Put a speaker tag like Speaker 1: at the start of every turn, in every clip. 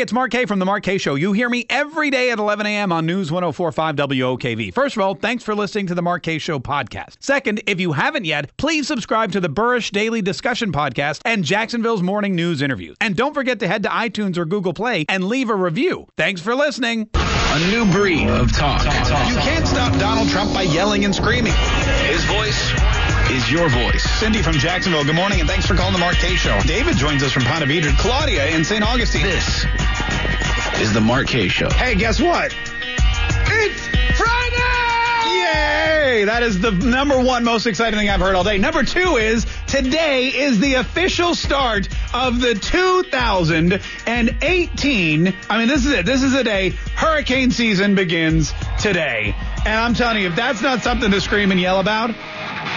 Speaker 1: Hey, it's Mark K from The Mark K Show. You hear me every day at 11 a.m. on News 1045 WOKV. First of all, thanks for listening to The Mark K Show podcast. Second, if you haven't yet, please subscribe to the Buresh Daily Discussion podcast and Jacksonville's Morning News interviews. And don't forget to head to iTunes or Google Play and leave a review. Thanks for listening.
Speaker 2: A new breed of talk.
Speaker 3: You can't stop Donald Trump by yelling and screaming.
Speaker 2: His voice is your voice.
Speaker 3: Cindy from Jacksonville, good morning, and thanks for calling the Mark K Show. David joins us from Ponte Vedra. Claudia in St. Augustine.
Speaker 2: This is the Mark K Show.
Speaker 3: Hey, guess what? It's Friday! Yay! That is the number one most exciting thing I've heard all day. Number two is today is the official start of the 2018. I mean, this is it. This is the day hurricane season begins today. And I'm telling you, if that's not something to scream and yell about,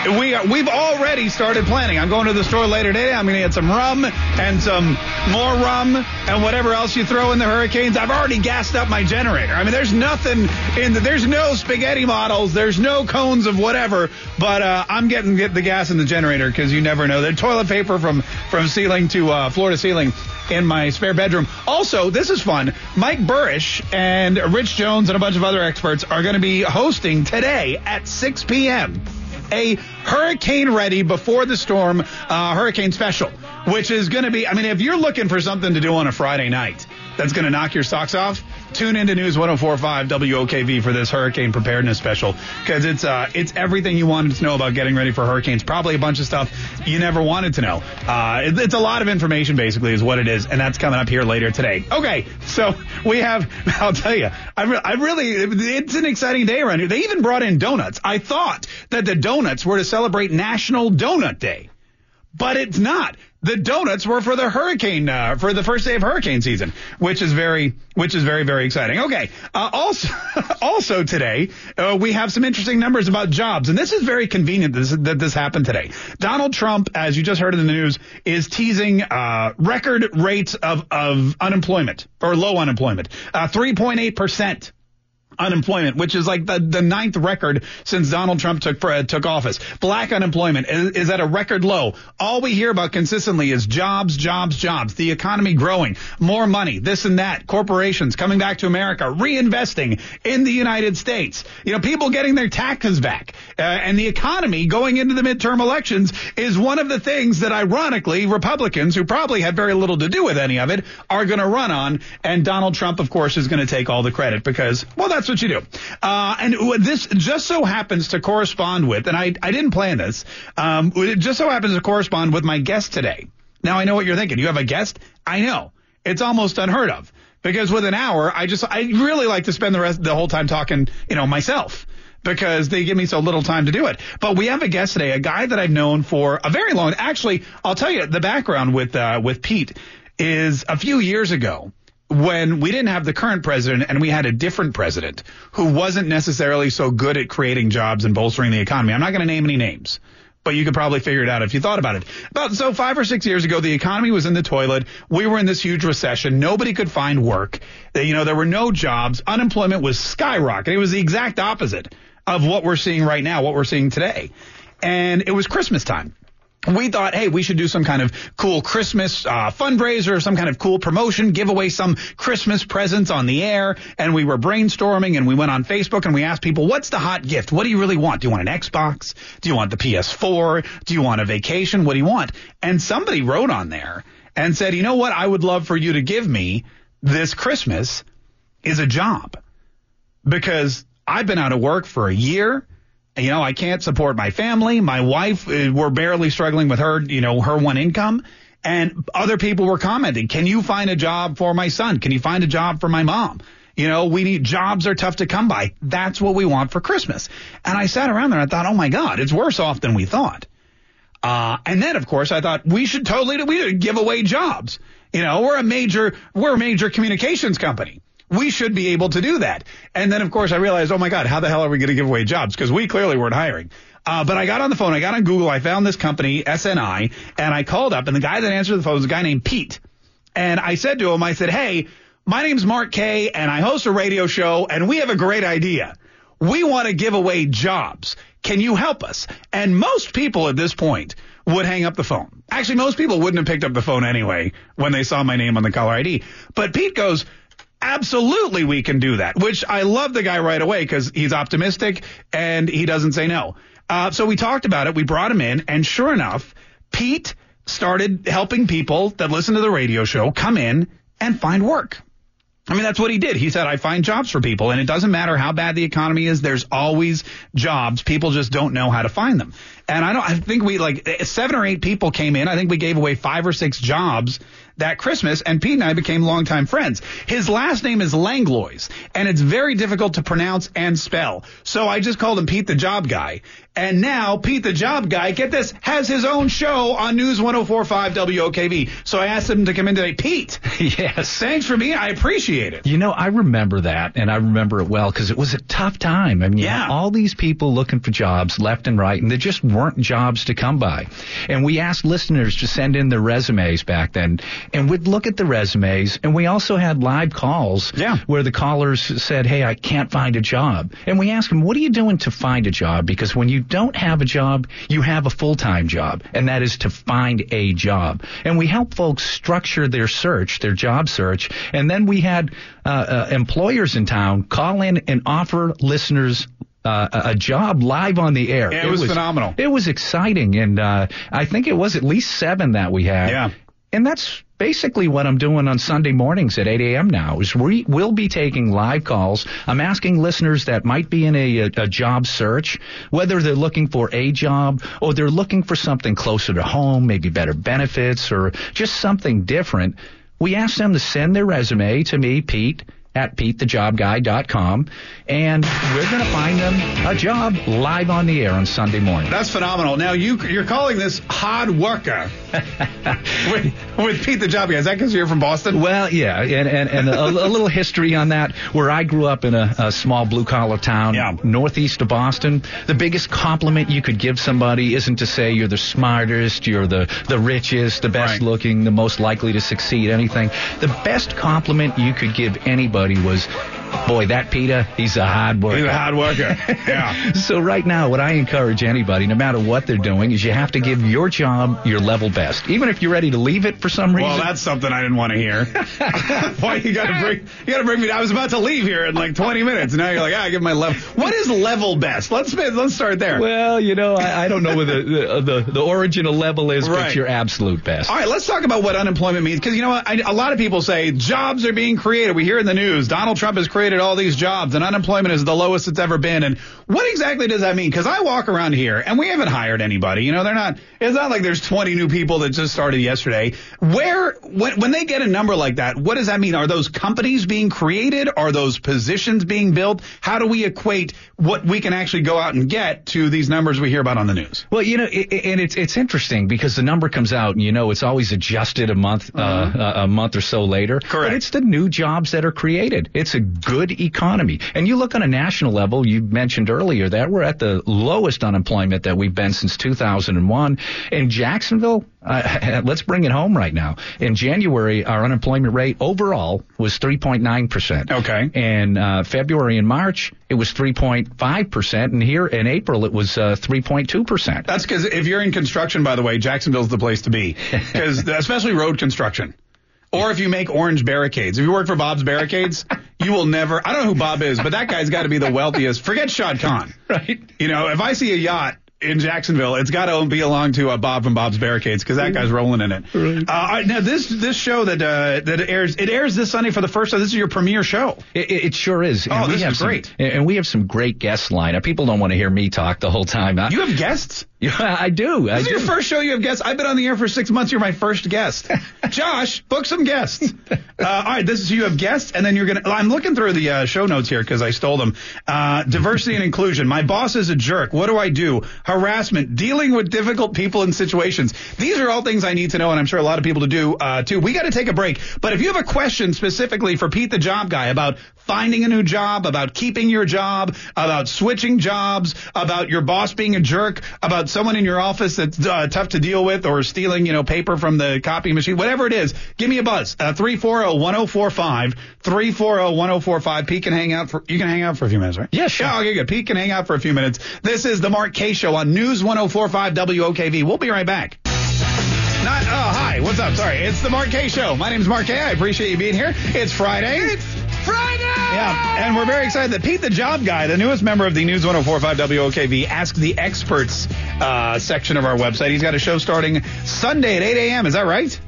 Speaker 3: we are, we've already started planning. I'm going to the store later today. I'm going to get some rum and some more rum and whatever else you throw in the hurricanes. I've already gassed up my generator. I mean, there's nothing in the, there's no spaghetti models. There's no cones of whatever, but uh, I'm getting get the gas in the generator because you never know. There's toilet paper from from ceiling to uh, floor to ceiling in my spare bedroom. Also, this is fun. Mike Buresh and Rich Jones and a bunch of other experts are going to be hosting today at 6 p.m a hurricane ready before the storm uh, hurricane special, which is going to be, I mean, if you're looking for something to do on a Friday night that's going to knock your socks off, tune into News 1045 WOKV for this hurricane preparedness special because it's uh, it's everything you wanted to know about getting ready for hurricanes. Probably a bunch of stuff you never wanted to know. Uh, it, it's a lot of information, basically, is what it is, and that's coming up here later today. Okay, so we have, I'll tell you, I, re- I really, it's an exciting day around here. They even brought in donuts. I thought that the donuts were to celebrate National Donut Day, but it's not the donuts were for the hurricane uh, for the first day of hurricane season, which is very which is very very exciting. Okay, uh, also also today uh, we have some interesting numbers about jobs, and this is very convenient that this, that this happened today. Donald Trump, as you just heard in the news, is teasing uh, record rates of of unemployment or low unemployment, uh, three point eight percent unemployment, which is like the, the ninth record since Donald Trump took uh, took office. Black unemployment is, is, at a record low. All we hear about consistently is jobs, jobs, jobs. The economy growing, more money, this and that. Corporations coming back to America, reinvesting in the United States. You know, people getting their taxes back, uh, and the economy going into the midterm elections is one of the things that, ironically, Republicans who probably had very little to do with any of it are going to run on. And Donald Trump, of course, is going to take all the credit because, well, that's that's what you do. Uh, and this just so happens to correspond with, and I, I didn't plan this, um, it just so happens to correspond with my guest today. Now I know what you're thinking. You have a guest? I know. It's almost unheard of because with an hour, I just, I really like to spend the rest, the whole time talking, you know, myself because they give me so little time to do it. But we have a guest today, a guy that I've known for a very long. Actually, I'll tell you the background with uh, with Pete is a few years ago when we didn't have the current president and we had a different president who wasn't necessarily so good at creating jobs and bolstering the economy. I'm not going to name any names. But you could probably figure it out if you thought about it. About so five or six years ago, the economy was in the toilet. We were in this huge recession. Nobody could find work. You know, there were no jobs. Unemployment was skyrocketing. It was the exact opposite of what we're seeing right now, what we're seeing today. And it was Christmas time we thought, hey, we should do some kind of cool Christmas uh, fundraiser, some kind of cool promotion, give away some Christmas presents on the air. And we were brainstorming and we went on Facebook and we asked people, what's the hot gift? What do you really want? Do you want an Xbox? Do you want the PS4? Do you want a vacation? What do you want? And somebody wrote on there and said, you know what I would love for you to give me this Christmas is a job because I've been out of work for a year you know, I can't support my family. My wife, uh, we're barely struggling with her, you know, her one income. And other people were commenting, can you find a job for my son? Can you find a job for my mom? You know, we need jobs are tough to come by. That's what we want for Christmas. And I sat around there and I thought, oh my God, it's worse off than we thought. Uh, and then of course I thought we should totally, we should give away jobs. You know, we're a major, we're a major communications company we should be able to do that. And then, of course, I realized, oh my God, how the hell are we going to give away jobs? Because we clearly weren't hiring. Uh, but I got on the phone, I got on Google, I found this company, SNI, and I called up, and the guy that answered the phone was a guy named Pete. And I said to him, I said, hey, my name's Mark K, and I host a radio show, and we have a great idea. We want to give away jobs. Can you help us? And most people at this point would hang up the phone. Actually, most people wouldn't have picked up the phone anyway when they saw my name on the caller ID. But Pete goes, absolutely we can do that, which I love the guy right away because he's optimistic and he doesn't say no. Uh, so we talked about it. We brought him in and sure enough, Pete started helping people that listen to the radio show come in and find work. I mean, that's what he did. He said, I find jobs for people, and it doesn't matter how bad the economy is. There's always jobs. People just don't know how to find them. And I don't, I think we like eh, seven or eight people came in. I think we gave away five or six jobs that Christmas, and Pete and I became longtime friends. His last name is Langlois, and it's very difficult to pronounce and spell. So I just called him Pete the Job Guy. And now Pete the Job Guy, get this, has his own show on News 1045 WOKV. So I asked him to come in today. Pete.
Speaker 4: yes.
Speaker 3: Thanks for me. I appreciate it.
Speaker 4: You know, I remember that, and I remember it well because it was a tough time. I mean,
Speaker 3: Yeah.
Speaker 4: all these people looking for jobs left and right, and there just weren't jobs to come by. And we asked listeners to send in their resumes back then, and we'd look at the resumes, and we also had live calls
Speaker 3: Yeah.
Speaker 4: where the callers said, "Hey, I can't find a job," and we asked them, "What are you doing to find a job?" Because when you don't have a job, you have a full-time job, and that is to find a job. And we help folks structure their search, their job search, and then we had uh, uh, employers in town call in and offer listeners. Uh, a job live on the air.
Speaker 3: Yeah, it was phenomenal.
Speaker 4: It was exciting, and uh, I think it was at least seven that we had.
Speaker 3: Yeah.
Speaker 4: And that's basically what I'm doing on Sunday mornings at 8 a.m. now is we will be taking live calls. I'm asking listeners that might be in a, a, a job search, whether they're looking for a job or they're looking for something closer to home, maybe better benefits or just something different. We ask them to send their resume to me, Pete, at PeteTheJobGuy.com, and we're going to find them a job live on the air on Sunday morning.
Speaker 3: That's phenomenal. Now you you're calling this hard worker with, with Pete the Job Guy. Is that because you're from Boston?
Speaker 4: Well, yeah, and and, and a, a little history on that. Where I grew up in a, a small blue collar town,
Speaker 3: Yeah.
Speaker 4: northeast of Boston. The biggest compliment you could give somebody isn't to say you're the smartest, you're the the richest, the best
Speaker 3: Right.
Speaker 4: looking, the most likely to succeed. Anything. The best compliment you could give anybody was, "Boy, that Peter, he's a hard worker."
Speaker 3: He's a hard worker. Yeah.
Speaker 4: So right now, what I encourage anybody, no matter what they're doing, is you have to give your job your level best, even if you're ready to leave it for some reason.
Speaker 3: Well, that's something I didn't want to hear. Why you got to bring you got to bring me? I was about to leave here in like 20 minutes. Now you're like, ah, I give my level. What is level best? Let's let's start there.
Speaker 4: Well, you know, I, I don't know what the, the the the origin of level is,
Speaker 3: Right.
Speaker 4: but your absolute best.
Speaker 3: All right, let's talk about what unemployment means because you know what? I, a lot of people say jobs are being created. We hear in the news Donald Trump has created all these jobs and unemployment is the lowest it's ever been. And what exactly does that mean? Because I walk around here and we haven't hired anybody. You know, they're not. It's not like there's 20 new people that just started yesterday. Where when when they get a number like that, what does that mean? Are those companies being created? Are those positions being built? How do we equate what we can actually go out and get to these numbers we hear about on the news?
Speaker 4: Well, you know, i i- and it's it's interesting because the number comes out, and you know, it's always adjusted a month uh, a a month or so later.
Speaker 3: Correct.
Speaker 4: But it's the new jobs that are created. It's a good economy, and you look on a national level. You mentioned earlier that we're at the lowest unemployment that we've been since 2001. In Jacksonville, uh, let's bring it home right now. In January, our unemployment rate overall was 3.9 percent.
Speaker 3: Okay.
Speaker 4: And uh, February and March, it was 3.5 percent, and here in April, it was uh, 3.2 percent.
Speaker 3: That's because if you're in construction, by the way, Jacksonville's the place to be. Because especially road construction. Or if you make orange barricades. If you work for Bob's Barricades, you will never. I don't know who Bob is, but that guy's got to be the wealthiest. Forget Shad Khan.
Speaker 4: Right.
Speaker 3: You know, if I see a yacht in Jacksonville, it's got to be along to uh, Bob from Bob's Barricades because that guy's rolling in it.
Speaker 4: Right.
Speaker 3: Uh, all right, now this this show that uh, that airs it airs this Sunday for the first time. This is your premiere show.
Speaker 4: It, it it sure is.
Speaker 3: Oh,
Speaker 4: we
Speaker 3: this
Speaker 4: have
Speaker 3: is
Speaker 4: some-
Speaker 3: great.
Speaker 4: and we have some great guests lined up. People don't want to hear me talk the whole time. I,
Speaker 3: You have guests.
Speaker 4: Yeah, I do. I
Speaker 3: This is
Speaker 4: do.
Speaker 3: your first show you have guests. I've been on the air for six months. You're my first guest. Josh, book some guests. Uh, all right, this is you have guests, and then you're gonna. I'm looking through the uh, show notes here because I stole them. Uh, diversity and inclusion. My boss is a jerk. What do I do? Hurry harassment, dealing with difficult people and situations. These are all things I need to know, and I'm sure a lot of people to do uh, too. We got to take a break, but if you have a question specifically for Pete the Job Guy about finding a new job, about keeping your job, about switching jobs, about your boss being a jerk, about someone in your office that's uh, tough to deal with, or stealing, you know, paper from the copy machine, whatever it is, give me a buzz. Uh, 340-1045, 340-1045. Pete can hang out for, you can hang out for a few minutes, right?
Speaker 4: Yeah, sure.
Speaker 3: Yeah, okay, good. Pete can hang out for a few minutes. This is the Mark K Show on News 1045 WOKV. We'll be right back. Not, oh, hi. What's up? Sorry. It's the Mark K Show. My name is Mark K. I appreciate you being here. It's Friday. It's
Speaker 5: Friday!
Speaker 3: Yeah, and we're very excited that Pete the Job Guy, the newest member of the News 1045 WOKV, Ask the Experts uh, section of our website. He's got a show starting Sunday at 8 a.m. Is that right?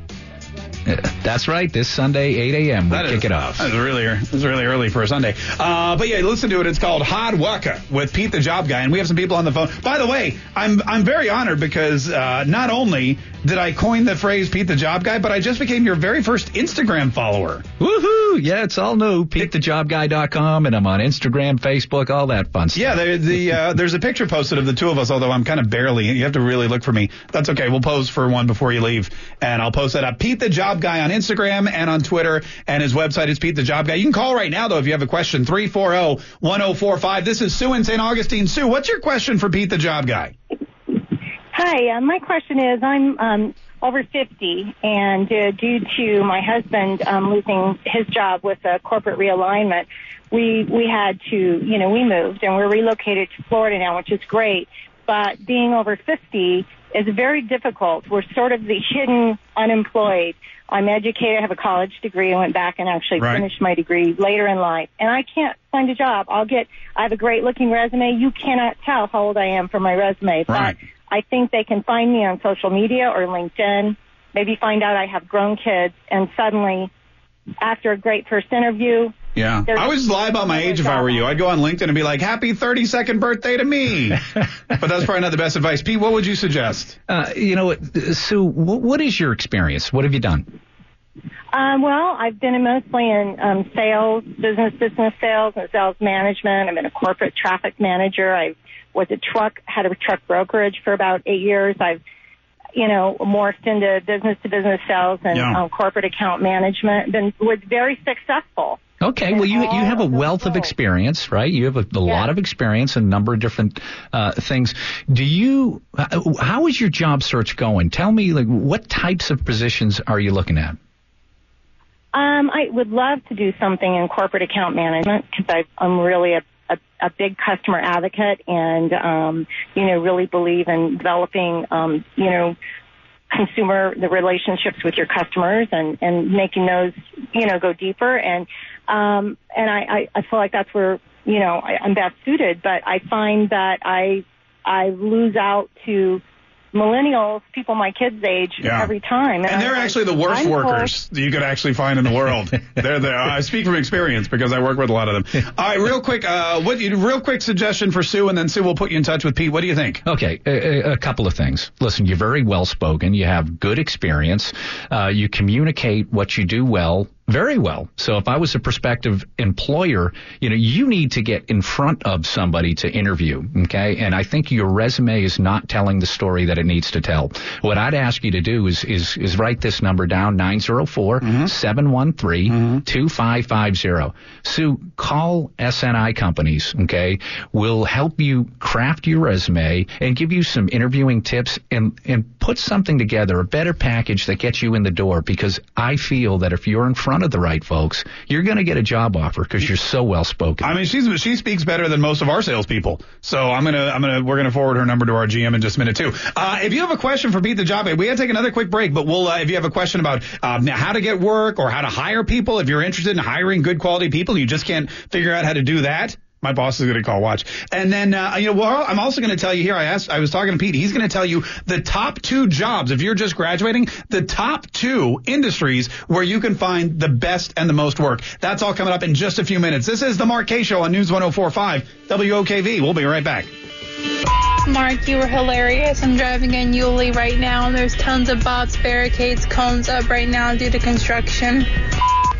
Speaker 4: That's right. This Sunday, 8 a.m. We
Speaker 3: That
Speaker 4: kick
Speaker 3: is-
Speaker 4: it off.
Speaker 3: That's really, that's really early for a Sunday. Uh, but yeah, listen to it. It's called Hard Waka with Pete the Job Guy, and we have some people on the phone. By the way, I'm I'm very honored because uh, not only did I coin the phrase Pete the Job Guy, but I just became your very first Instagram follower.
Speaker 4: Woohoo! Yeah, it's all new. PeteTheJobGuy.com, and I'm on Instagram, Facebook, all that fun stuff.
Speaker 3: Yeah, there, the uh, there's a picture posted of the two of us, although I'm kind of barely. You have to really look for me. That's okay. We'll pose for one before you leave, and I'll post that up. Pete the Job Guy on Instagram and on Twitter, and his website is Pete the Job Guy. You can call right now though if you have a question. 340-1045. This is Sue in St. Augustine. Sue, what's your question for Pete the Job Guy?
Speaker 6: Hi, uh, my question is I'm um, over 50, and uh, due to my husband um, losing his job with a corporate realignment, we we had to, you know, we moved and we're relocated to Florida now, which is great. But being over 50 is very difficult. We're sort of the hidden unemployed. I'm educated, I have a college degree, I went back and actually
Speaker 3: Right.
Speaker 6: finished my degree later in life. And I can't find a job. I'll get, I have a great looking resume. You cannot tell how old I am from my resume. But
Speaker 3: Right.
Speaker 6: I think they can find me on social media or LinkedIn, maybe find out I have grown kids, and suddenly, after a great first interview,
Speaker 3: Yeah.
Speaker 6: There's-
Speaker 3: I always lie about my age if I were you. I'd go on LinkedIn and be like, happy 32nd birthday to me. but that's probably not the best advice. Pete, what would you suggest?
Speaker 4: Uh, you know, Sue, wh- what is your experience? What have you done?
Speaker 6: Um, well, I've been in mostly in um, sales, business business sales, and sales management. I've been a corporate traffic manager. I was a truck had a truck brokerage for about eight years. I've you know morphed into business to business sales and
Speaker 3: Yeah.
Speaker 6: um, corporate account management. Been was very successful.
Speaker 4: Okay, well, you you have a
Speaker 6: all of those
Speaker 4: wealth of experience, right? You have a, a lot of experience in a number of different uh, things. Do you? How is your job search going? Tell me, like, what types of positions are you looking at?
Speaker 6: Um, I would love to do something in corporate account management because I'm really a, a, a big customer advocate and, um, you know, really believe in developing, um, you know, consumer, the relationships with your customers and, and making those, you know, go deeper. And, um, and I, I, I feel like that's where, you know, I, I'm best suited, but I find that I, I lose out to millennials, people my kids' age
Speaker 3: Yeah.
Speaker 6: every time.
Speaker 3: And they're
Speaker 6: I-
Speaker 3: actually the worst
Speaker 6: I'm told-
Speaker 3: workers you could actually find in the world. they're there. I speak from experience because I work with a lot of them. All right, real quick, uh, what real quick suggestion for Sue, and then Sue will put you in touch with Pete. What do you think?
Speaker 4: Okay, a, a- a couple of things. Listen, you're very well spoken. You have good experience. Uh, you communicate what you do well, very well. So if I was a prospective employer, you know, you need to get in front of somebody to interview. Okay, and I think your resume is not telling the story that it needs to tell. What I'd ask you to do is is is write this number down 904-713-2550. Mm-hmm. Mm-hmm. Sue, call SNI companies. Okay, we'll help you craft your resume and give you some interviewing tips and and put something together, a better package that gets you in the door. Because I feel that if you're in front of the right folks, you're going to get a job offer because you're so well spoken.
Speaker 3: I mean, she's she speaks better than most of our salespeople. So I'm gonna I'm gonna we're gonna forward her number to our GM in just a minute too. Uh, if you have a question for Pete the Job, we gotta take another quick break. But we'll uh, if you have a question about um, how to get work or how to hire people, if you're interested in hiring good quality people, you just can't figure out how to do that. My boss is going to call watch. And then, uh, you know, well, I'm also going to tell you here, I asked, I was talking to Pete, he's going to tell you the top two jobs, if you're just graduating, the top two industries where you can find the best and the most work. That's all coming up in just a few minutes. This is the Mark K Show on News 1045 WOKV. We'll be right back.
Speaker 5: Mark, you were hilarious. I'm driving in Yulee right now, and there's tons of Bob's, barricades, cones up right now due to construction.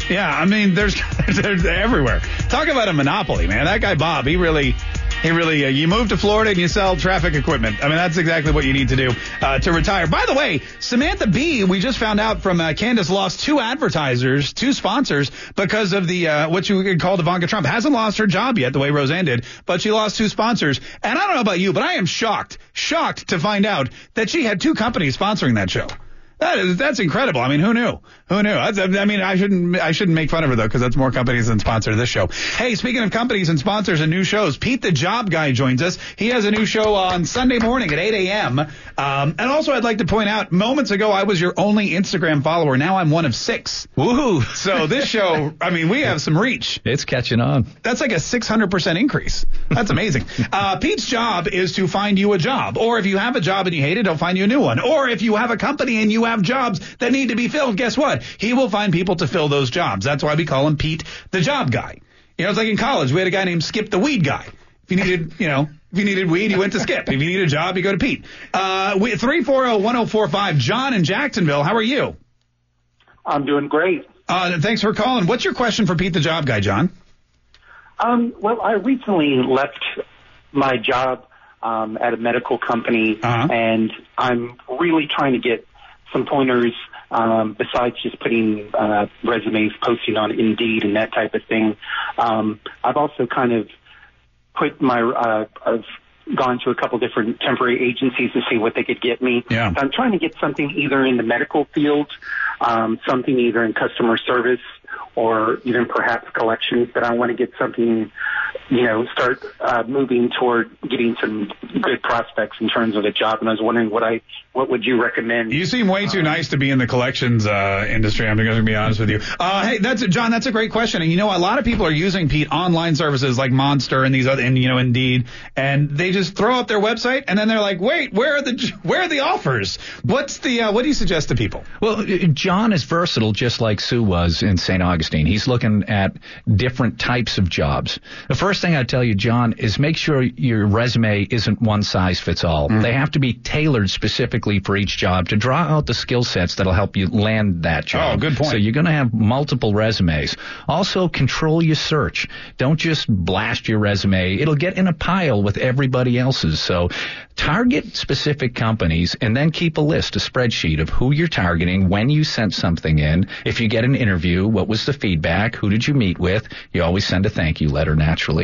Speaker 3: Yeah, I mean, there's they're everywhere. Talk about a monopoly, man. That guy Bob, he really He really, uh, you move to Florida and you sell traffic equipment. I mean, that's exactly what you need to do uh, to retire. By the way, Samantha Bee, we just found out from uh, Candace lost two advertisers, two sponsors because of the uh, what you could call Ivanka Trump. Hasn't lost her job yet, the way Roseanne did, but she lost two sponsors. And I don't know about you, but I am shocked, shocked to find out that she had two companies sponsoring that show. That is that's incredible. I mean, who knew? Who knew? That's, I mean, I shouldn't I shouldn't make fun of her though because that's more companies than sponsor this show. Hey, speaking of companies and sponsors and new shows, Pete the Job Guy joins us. He has a new show on Sunday morning at 8 a.m. Um, and also, I'd like to point out, moments ago I was your only Instagram follower. Now I'm one of six.
Speaker 4: Woohoo!
Speaker 3: So this show, I mean, we have some reach.
Speaker 4: It's catching on.
Speaker 3: That's like a 600% increase. That's amazing. uh, Pete's job is to find you a job. Or if you have a job and you hate it, he'll find you a new one. Or if you have a company and you have jobs that need to be filled, guess what? He will find people to fill those jobs. That's why we call him Pete the Job Guy. You know, it's like in college, we had a guy named Skip the Weed Guy. If you needed, you know, if you needed weed, you went to Skip. If you need a job, you go to Pete. Uh, 340-1045, John in Jacksonville. How are you?
Speaker 7: I'm doing great.
Speaker 3: Uh, thanks for calling. What's your question for Pete the Job Guy, John?
Speaker 7: Um, well, I recently left my job um, at a medical company,
Speaker 3: Uh-huh.
Speaker 7: and I'm really trying to get some pointers um, besides just putting uh, resumes, posting on Indeed, and that type of thing. Um, I've also kind of put my uh, I've gone to a couple different temporary agencies to see what they could get me.
Speaker 3: Yeah.
Speaker 7: So I'm trying to get something either in the medical field, um, something either in customer service, or even perhaps collections. But I want to get something, you know, start uh, moving toward getting some good prospects in terms of a job. And I was wondering what I what would you recommend?
Speaker 3: You seem way too nice to be in the collections uh, industry. I'm going to be honest with you. Uh, hey, that's John. That's a great question. And you know, a lot of people are using Pete online services like Monster and these other, and you know, Indeed, and they just throw up their website and then they're like, wait, where are the where are the offers? What's the uh, what do you suggest to people?
Speaker 4: Well, uh, John is versatile, just like Sue was in St. Augustine. He's looking at different types of jobs. The first thing I tell you, John, is make sure your resume isn't one size fits all. Mm-hmm. They have to be tailored specifically for each job to draw out the skill sets that'll help you land that oh, job.
Speaker 3: Oh, good point.
Speaker 4: So you're going to have multiple resumes. Also, control your search. Don't just blast your resume. It'll get in a pile with everybody else's. So target specific companies and then keep a list, a spreadsheet of who you're targeting, when you sent something in. If you get an interview, what was the feedback? Who did you meet with? You always send a thank you letter naturally.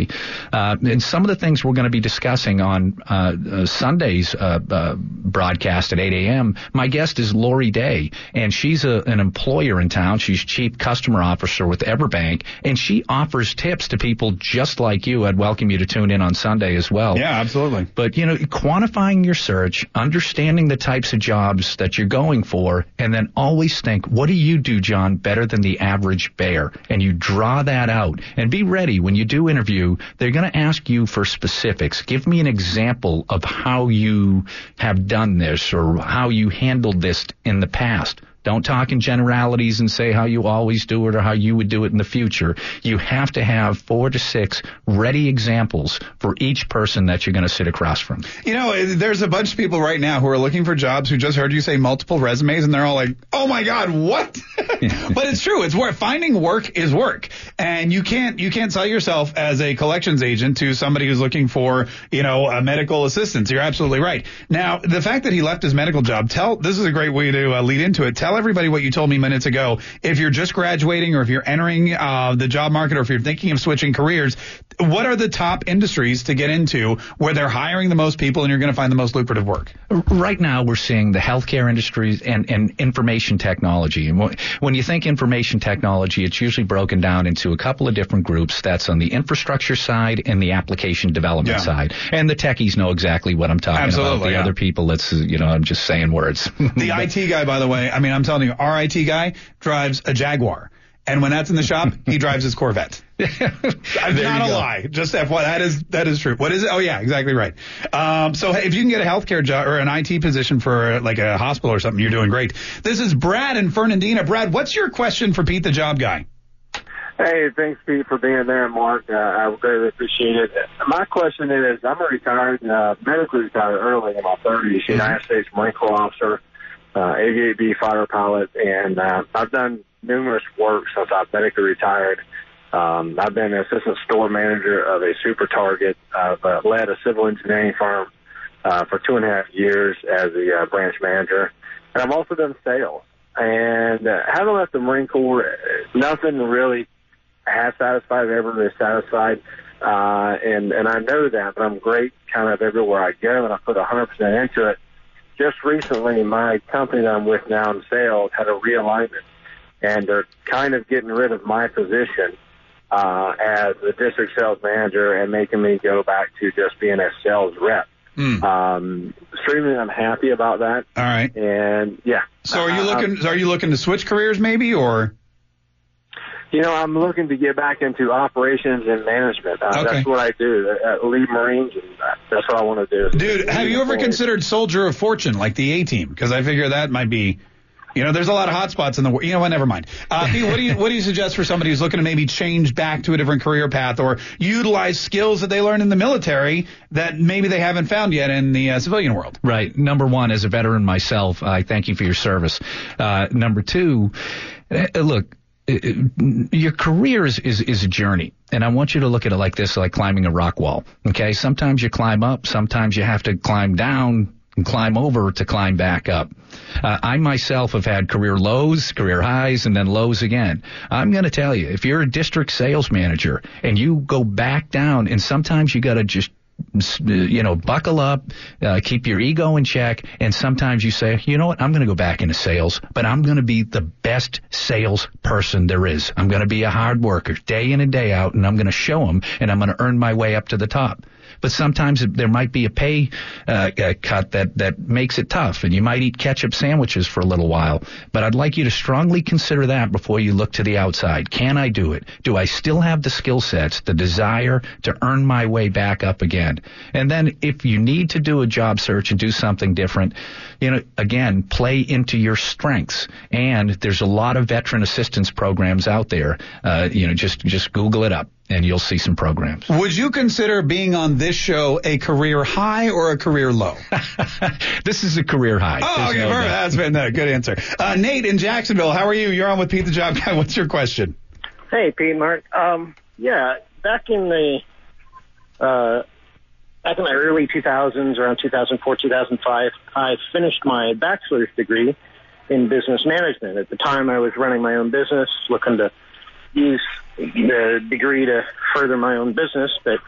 Speaker 4: Uh, and some of the things we're going to be discussing on uh, uh, Sunday's uh, uh, broadcast at 8 a.m. My guest is Lori Day, and she's a, an employer in town. She's chief customer officer with Everbank, and she offers tips to people just like you. I'd welcome you to tune in on Sunday as well.
Speaker 3: Yeah, absolutely.
Speaker 4: But you know, quantifying your search, understanding the types of jobs that you're going for, and then always think, what do you do, John, better than the average bear? And you draw that out and be ready when you do interview. They're going to ask you for specifics. Give me an example of how you have done this or how you handled this in the past. Don't talk in generalities and say how you always do it or how you would do it in the future. You have to have four to six ready examples for each person that you're going to sit across from.
Speaker 3: You know, there's a bunch of people right now who are looking for jobs who just heard you say multiple resumes and they're all like, "Oh my god, what?" but it's true. It's work. Finding work is work. And you can't you can't sell yourself as a collections agent to somebody who's looking for, you know, a medical assistance. You're absolutely right. Now, the fact that he left his medical job, tell this is a great way to uh, lead into it. Tell everybody what you told me minutes ago. If you're just graduating or if you're entering uh, the job market or if you're thinking of switching careers, what are the top industries to get into where they're hiring the most people and you're going to find the most lucrative work?
Speaker 4: Right now, we're seeing the healthcare industries and, and information technology. And when you think information technology, it's usually broken down into a couple of different groups. That's on the infrastructure side and the application development
Speaker 3: Yeah.
Speaker 4: side. And the techies know exactly what I'm talking about. The
Speaker 3: yeah.
Speaker 4: other people, it's, you know, I'm just saying words.
Speaker 3: The IT guy, by the way, I mean, I'm telling you, our IT guy drives a Jaguar. And when that's in the shop, he drives his Corvette. I'm not a
Speaker 4: go.
Speaker 3: lie. Just FYI, that is that is true. What is it? Oh yeah, exactly right. Um, so if you can get a healthcare job or an IT position for uh, like a hospital or something, you're doing great. This is Brad and Fernandina. Brad, what's your question for Pete the Job Guy?
Speaker 8: Hey, thanks, Pete, for being there, Mark. Uh, I greatly appreciate it. My question is, I'm a retired, uh, medically retired early in my 30s, United States Marine Corps officer, uh, 88B fighter pilot, and uh, I've done numerous work since I've medically retired. Um, I've been an assistant store manager of a super target. I've uh, led a civil engineering firm uh, for two and a half years as a uh, branch manager, and I've also done sales. And uh, having left the Marine Corps, uh, nothing really has satisfied. I've ever been satisfied, uh, and and I know that. But I'm great, kind of everywhere I go, and I put 100% into it. Just recently, my company that I'm with now in sales had a realignment, and they're kind of getting rid of my position uh, as the district sales manager and making me go back to just being a sales rep.
Speaker 3: Hmm.
Speaker 8: Um, extremely unhappy about that.
Speaker 3: All right.
Speaker 8: And yeah.
Speaker 3: So are you
Speaker 8: Uh,
Speaker 3: looking? Are you looking to switch careers, maybe, or?
Speaker 8: You know, I'm looking to get back into operations and management. Uh,
Speaker 3: Okay.
Speaker 8: That's what I do. Uh, lead Marines, and uh, that's what I want to do.
Speaker 3: Dude, have you ever considered Soldier of Fortune, like the A Team? Because I figure that might be, you know, there's a lot of hot spots in the world. You know what? Never mind. Uh, what do you what do you suggest for somebody who's looking to maybe change back to a different career path or utilize skills that they learned in the military that maybe they haven't found yet in the uh, civilian world?
Speaker 4: Right. Number one, as a veteran myself, I thank you for your service. Uh, number two, uh, look, uh, your career is, is, is a journey. And I want you to look at it like this, like climbing a rock wall. Okay. Sometimes you climb up. Sometimes you have to climb down and climb over to climb back up. Uh, I myself have had career lows, career highs, and then lows again. I'm going to tell you, if you're a district sales manager and you go back down, and sometimes you got to just you know, buckle up, uh, keep your ego in check, and sometimes you say, you know what, I'm going to go back into sales, but I'm going to be the best sales person there is. I'm going to be a hard worker day in and day out, and I'm going to show them, and I'm going to earn my way up to the top. But sometimes there might be a pay uh, uh, cut that that makes it tough, and you might eat ketchup sandwiches for a little while. But I'd like you to strongly consider that before you look to the outside. Can I do it? Do I still have the skill sets, the desire to earn my way back up again? And then if you need to do a job search and do something different, you know, again, play into your strengths. And there's a lot of veteran assistance programs out there. Uh, you know, just just Google it up and you'll see some programs.
Speaker 3: Would you consider being on this show a career high or a career low?
Speaker 4: this is a career high.
Speaker 3: Oh,
Speaker 4: There's
Speaker 3: okay,
Speaker 4: no
Speaker 3: That's been a good answer. Uh, Nate in Jacksonville, how are you? You're on with Pete the Job Guy. What's your question?
Speaker 9: Hey, Pete, Mark. Um, yeah, back in the uh, back in the early 2000s, around 2004, 2005, I finished my bachelor's degree in business management. At the time, I was running my own business, looking to use the degree to further my own business, but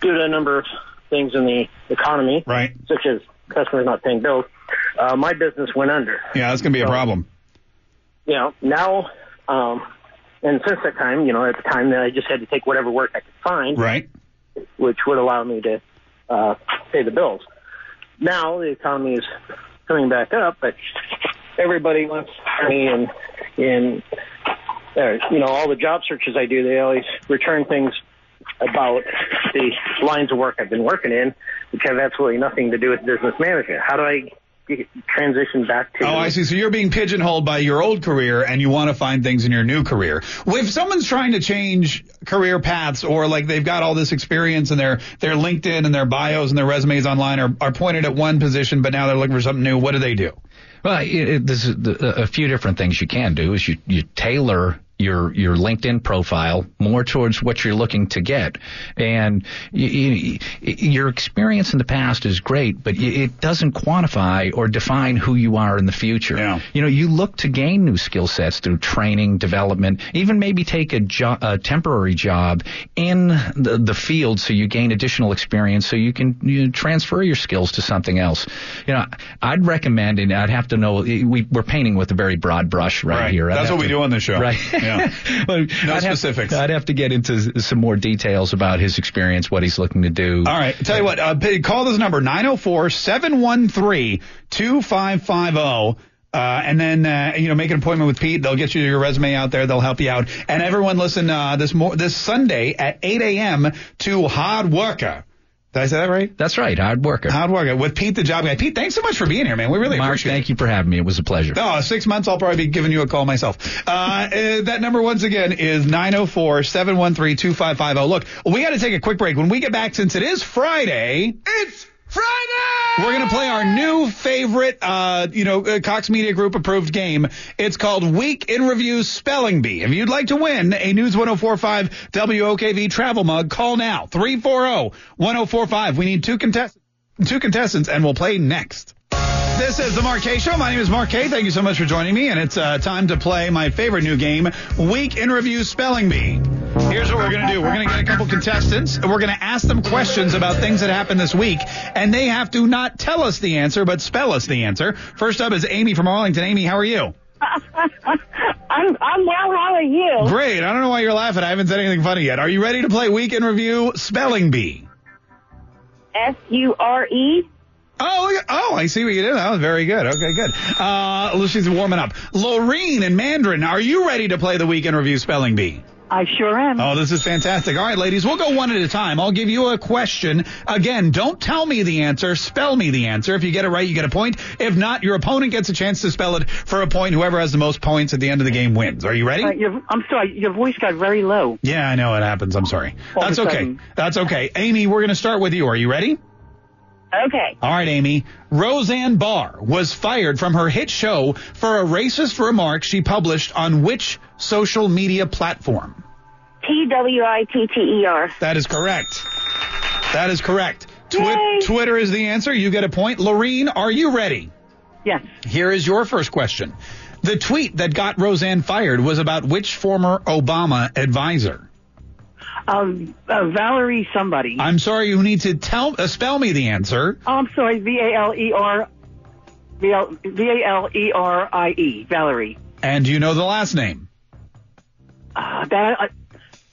Speaker 9: due to a number of things in the economy,
Speaker 3: right,
Speaker 9: such as customers not paying bills, uh, my business went under.
Speaker 3: Yeah, that's going to be a problem.
Speaker 9: You know, now, um, and since that time, you know, at the time that I just had to take whatever work I could find,
Speaker 3: Right.
Speaker 9: which would allow me to uh, pay the bills. Now the economy is coming back up, but everybody wants me and in uh, you know all the job searches I do, they always return things about the lines of work I've been working in, which have absolutely nothing to do with business management. How do I transition back to?
Speaker 3: Oh, I see. So you're being pigeonholed by your old career and you want to find things in your new career. Well, if someone's trying to change career paths or like they've got all this experience and their, their LinkedIn and their bios and their resumes online are, are pointed at one position, but now they're looking for something new, what do they do?
Speaker 4: Well, it, it, there's a, a few different things you can do. Is you you tailor your your LinkedIn profile more towards what you're looking to get, and you, you, your experience in the past is great, but it doesn't quantify or define who you are in the future. Yeah. You know, you look to gain new skill sets through training, development, even maybe take a, jo- a temporary job in the, the field so you gain additional experience so you can you know, transfer your skills to something else. You know, I'd recommend, and I'd have to know, we, we're painting with a very broad brush right,
Speaker 3: Right.
Speaker 4: here. I'd
Speaker 3: That's what we do on this show.
Speaker 4: Right.
Speaker 3: Yeah.
Speaker 4: Well,
Speaker 3: No
Speaker 4: I'd have- I'd have to get into some more details about his experience, what he's looking to do.
Speaker 3: All right. Tell you what, uh, call this number, 904-713-2550. Uh, and then, uh, you know, make an appointment with Pete. They'll get you your resume out there. They'll help you out. And everyone listen, uh, this mo- this Sunday at 8 a.m. to Hard Worker. Did I say that right?
Speaker 4: That's right. Hard Worker.
Speaker 3: Hard Worker with Pete the Job Guy. Pete, thanks so much for being here, man. We really
Speaker 4: Mark,
Speaker 3: appreciate it.
Speaker 4: thank you for having me. It was a pleasure.
Speaker 3: Oh, six months, I'll probably be giving you a call myself. Uh, uh, that number, once again, is 904-713-2550. Look, we got to take a quick break. When we get back, since it is Friday, it's Friday! We're going to play our new favorite, uh, you know, uh, Cox Media Group approved game. It's called Week in Review Spelling Bee. If you'd like to win a News 1045 WOKV travel mug, call now. 340-1045. We need two contestants, two contestants and we'll play next. This is the Mark K Show. My name is Mark K. Thank you so much for joining me, and it's uh, time to play my favorite new game, Week in Review Spelling Bee. Here's what we're going to do. We're going to get a couple contestants, and we're going to ask them questions about things that happened this week, and they have to not tell us the answer, but spell us the answer. First up is Amy from Arlington. Amy, how are you?
Speaker 10: I'm I'm well. How are you?
Speaker 3: Great. I don't know why you're laughing. I haven't said anything funny yet. Are you ready to play Week in Review Spelling Bee?
Speaker 10: S U R E.
Speaker 3: Oh, oh, I see what you did. That was very good. Okay, good. Uh, she's warming up. Lorene and Mandarin, are you ready to play the Week in Review Spelling Bee?
Speaker 10: I sure am.
Speaker 3: Oh, this is fantastic. All right, ladies, we'll go one at a time. I'll give you a question. Again, don't tell me the answer. Spell me the answer. If you get it right, you get a point. If not, your opponent gets a chance to spell it for a point. Whoever has the most points at the end of the game wins. Are you ready?
Speaker 10: Uh, I'm sorry. Your voice got very low.
Speaker 3: Yeah, I know it happens. I'm sorry.
Speaker 10: All
Speaker 3: That's okay. That's okay. Amy, we're going to start with you. Are you ready?
Speaker 10: Okay.
Speaker 3: All right, Amy. Roseanne Barr was fired from her hit show for a racist remark she published on which social media platform?
Speaker 10: T W I T T E R.
Speaker 3: That is correct. That is correct. Twi- Twitter is the answer. You get a point. Lorene, are you ready?
Speaker 10: Yes.
Speaker 3: Here is your first question. The tweet that got Roseanne fired was about which former Obama advisor?
Speaker 10: Um, uh, Valerie somebody.
Speaker 3: I'm sorry, you need to tell uh, spell me the answer.
Speaker 10: Oh, I'm sorry. V A L E R. V A L E R I E. Valerie.
Speaker 3: And do you know the last name?
Speaker 10: Uh, that. Uh,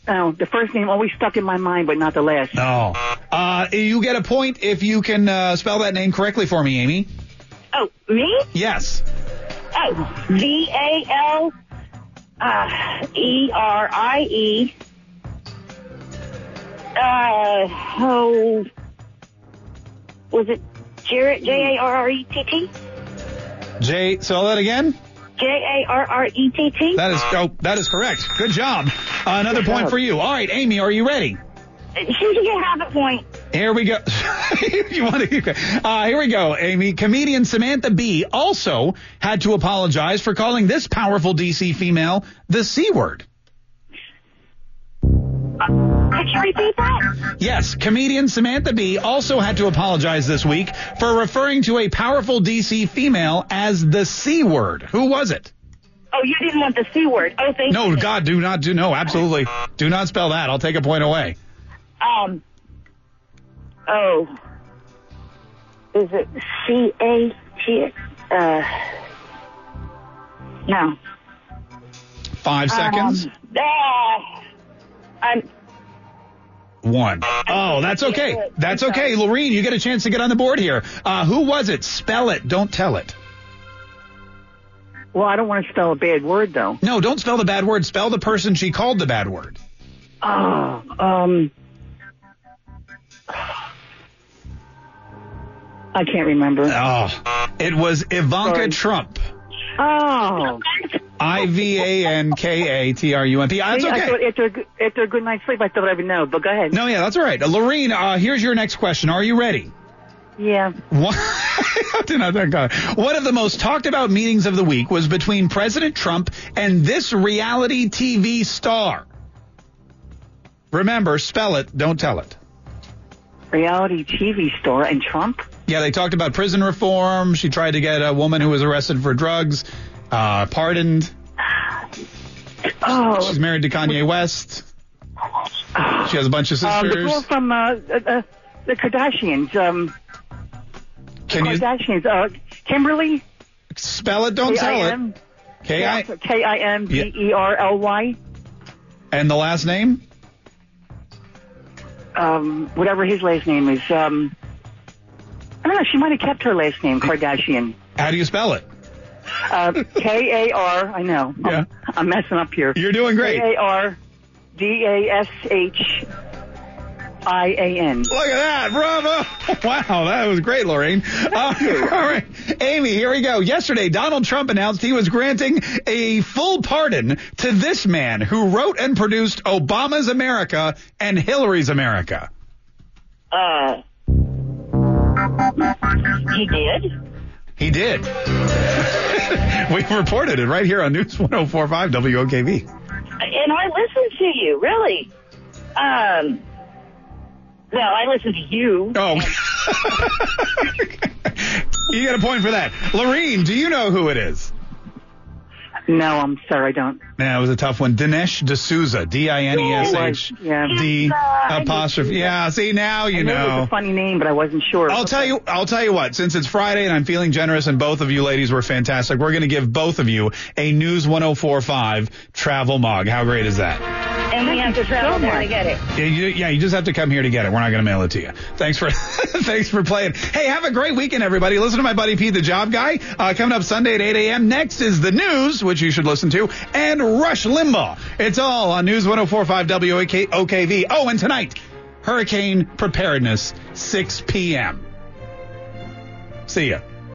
Speaker 10: oh, the first name always stuck in my mind, but not the last.
Speaker 3: No. Uh, you get a point if you can uh, spell that name correctly for me, Amy.
Speaker 10: Oh, me?
Speaker 3: Yes.
Speaker 10: Oh, V A L uh, E R I E. Uh, oh, was it Jarrett? J A R R E T T.
Speaker 3: Jay, spell that again.
Speaker 10: J A R R E T T.
Speaker 3: That is oh, that is correct. Good job. Uh, another
Speaker 10: Good
Speaker 3: point
Speaker 10: job.
Speaker 3: for you. All right, Amy, are you ready?
Speaker 10: Get half a point.
Speaker 3: Here we go. you want to? Uh, here we go, Amy. Comedian Samantha Bee also had to apologize for calling this powerful DC female the C word.
Speaker 10: Could you repeat that?
Speaker 3: Yes, comedian Samantha Bee also had to apologize this week for referring to a powerful DC female as the C word. Who was it?
Speaker 10: Oh, you didn't want the C word. Oh, thank
Speaker 3: No,
Speaker 10: you.
Speaker 3: God, do not do no, absolutely. Do not spell that. I'll take a point away.
Speaker 10: Um. Oh. Is it C A T? Uh. No.
Speaker 3: Five seconds.
Speaker 10: Um, ah, I'm.
Speaker 3: One. Oh, that's okay. That's okay. Lorene, you get a chance to get on the board here. Uh, who was it? Spell it. Don't tell it.
Speaker 10: Well, I don't want to spell a bad word though.
Speaker 3: No, don't spell the bad word. Spell the person she called the bad word.
Speaker 10: Oh. Um. I can't remember.
Speaker 3: Oh, it was Ivanka
Speaker 10: Sorry.
Speaker 3: Trump.
Speaker 10: Oh.
Speaker 3: I V A N K A T R U M P. That's okay.
Speaker 10: after a, good- after a good night's sleep, I thought I would know. But go ahead.
Speaker 3: No, yeah, that's all right. Uh, Lorene, uh, here's your next question. Are you ready?
Speaker 10: Yeah.
Speaker 3: One, Did not thank God. One of the most talked about meetings of the week was between President Trump and this reality TV star. Remember, spell it, don't tell it.
Speaker 10: Reality TV star and Trump.
Speaker 3: Yeah, they talked about prison reform. She tried to get a woman who was arrested for drugs uh, pardoned.
Speaker 10: Oh.
Speaker 3: She's married to Kanye West. She has a bunch of
Speaker 10: Um, the
Speaker 3: sisters.
Speaker 10: girl from uh, uh, uh, the Kardashians. Um,
Speaker 3: Can you
Speaker 10: Kardashians. Uh, Kimberly.
Speaker 3: spell it? Don't tell it. K I
Speaker 10: K I M B E R L Y.
Speaker 3: and the last name.
Speaker 10: Um, whatever his last name is. Um, I don't know. She might have kept her last name, Kardashian.
Speaker 3: How do you spell it?
Speaker 10: Uh, K A R. I know.
Speaker 3: Yeah.
Speaker 10: I'm, I'm messing up here.
Speaker 3: You're doing great.
Speaker 10: K A R D A S H I A N.
Speaker 3: Look at that. Bravo. Wow, that was great, Lorraine. Uh, all right. Amy, here we go. Yesterday, Donald Trump announced he was granting a full pardon to this man who wrote and produced Obama's America and Hillary's America.
Speaker 10: Uh, He did.
Speaker 3: He did. we reported it right here on News 1045 WOKV.
Speaker 10: And I listened to you, really. Um, no, I listened to you.
Speaker 3: Oh. you got a point for that. Lorene, do you know who it is?
Speaker 11: No, I'm sorry, I don't.
Speaker 3: Yeah, it was a tough one. Dinesh D'Souza, D-I-N-E-S-H,
Speaker 11: Yeah.
Speaker 3: D apostrophe. Yeah, see now you
Speaker 11: I know it was a funny name, but I wasn't sure.
Speaker 3: I'll tell you. I'll tell you what. Since it's Friday and I'm feeling generous, and both of you ladies were fantastic, we're going to give both of you a News 104.5 travel mug. How great is that?
Speaker 10: And we have to travel there to get it.
Speaker 3: Yeah, you, yeah, you just have to come here to get it. We're not going to mail it to you. Thanks for thanks for playing. Hey, have a great weekend, everybody. Listen to my buddy Pete, the Job Guy, uh, coming up Sunday at 8 a.m. Next is the news, which you should listen to, and Rush Limbaugh. It's all on News 104.5 WOKV. Oh, and tonight, hurricane preparedness, 6 p.m. See ya.